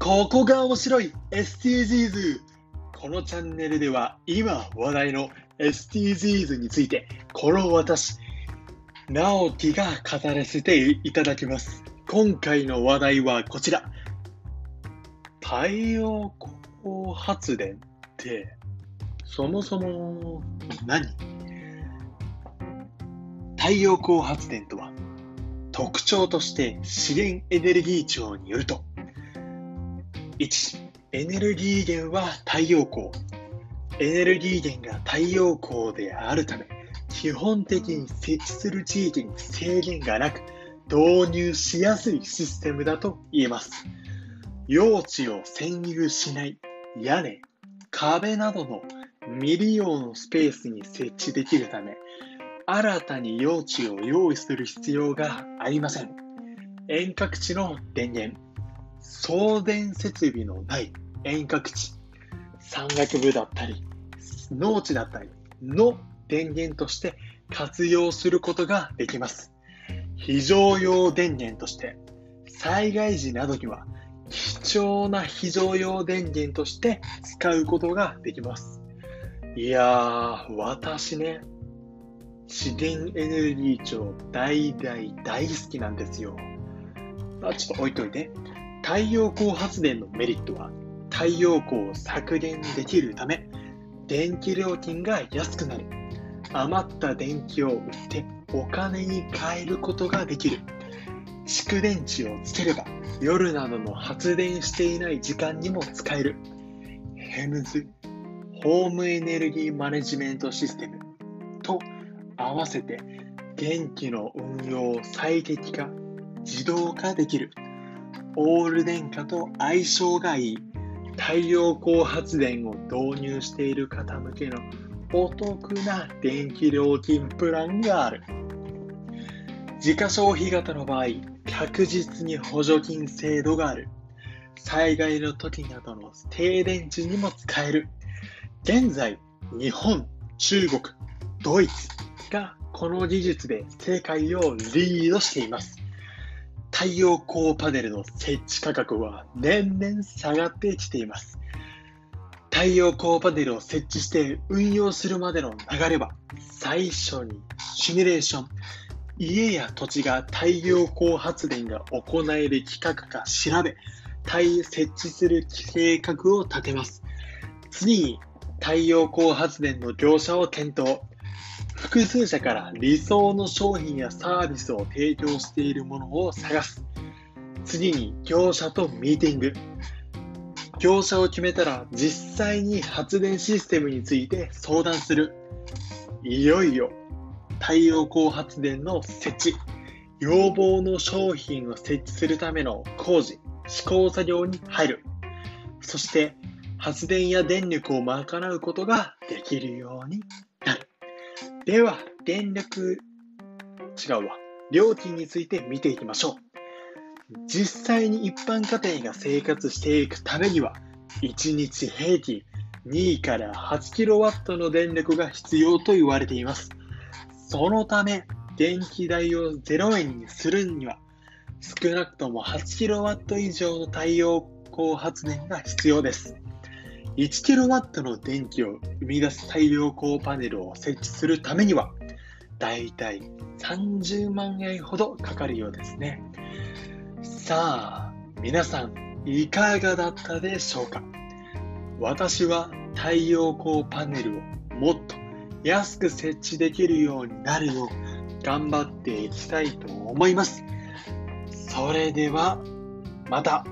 ここが面白い SDGs! このチャンネルでは今話題の SDGs についてこの私、直樹が語らせていただきます。今回の話題はこちら。太陽光発電ってそもそも何？太陽光発電とは特徴として資源エネルギー庁によると1エネルギー源は太陽光。エネルギー源が太陽光であるため基本的に設置する地域に制限がなく導入しやすいシステムだと言えます。用地を占有しない屋根壁などの未利用のスペースに設置できるため新たに用地を用意する必要がありません。遠隔地の電源。送電設備のない遠隔地、山岳部だったり、農地だったりの電源として活用することができます。非常用電源として、災害時などには貴重な非常用電源として使うことができます。いやー、私ね、資源エネルギー庁大大大好きなんですよ。まあ、ちょっと置いといて。太陽光発電のメリットは太陽光を削減できるため電気料金が安くなる。余った電気を売ってお金に変えることができる。蓄電池をつければ夜などの発電していない時間にも使える。ヘムズホームエネルギーマネジメントシステムと合わせて電気の運用を最適化自動化できる。オール電化と相性がいい太陽光発電を導入している方向けのお得な電気料金プランがある。自家消費型の場合確実に補助金制度がある。災害の時などの停電時にも使える。現在日本中国ドイツがこの技術で世界をリードしています。太陽光パネルの設置価格は年々下がってきています。太陽光パネルを設置して運用するまでの流れは、最初にシミュレーション、家や土地が太陽光発電が行える規格か調べ、設置する計画を立てます。次に太陽光発電の業者を検討。複数社から理想の商品やサービスを提供しているものを探す。次に業者とミーティング。業者を決めたら実際に発電システムについて相談する。いよいよ太陽光発電の設置。要望の商品を設置するための工事、試行作業に入る。そして発電や電力を賄うことができるようにでは、電力、違うわ。料金について見ていきましょう。実際に一般家庭が生活していくためには、1日平均2から8キロワットの電力が必要と言われています。そのため、電気代を0円にするには、少なくとも8キロワット以上の太陽光発電が必要です。1kW の電気を生み出す太陽光パネルを設置するためには、だいたい30万円ほどかかるようですね。さあ、皆さん、いかがだったでしょうか？私は太陽光パネルをもっと安く設置できるようになるよう頑張っていきたいと思います。それでは、また。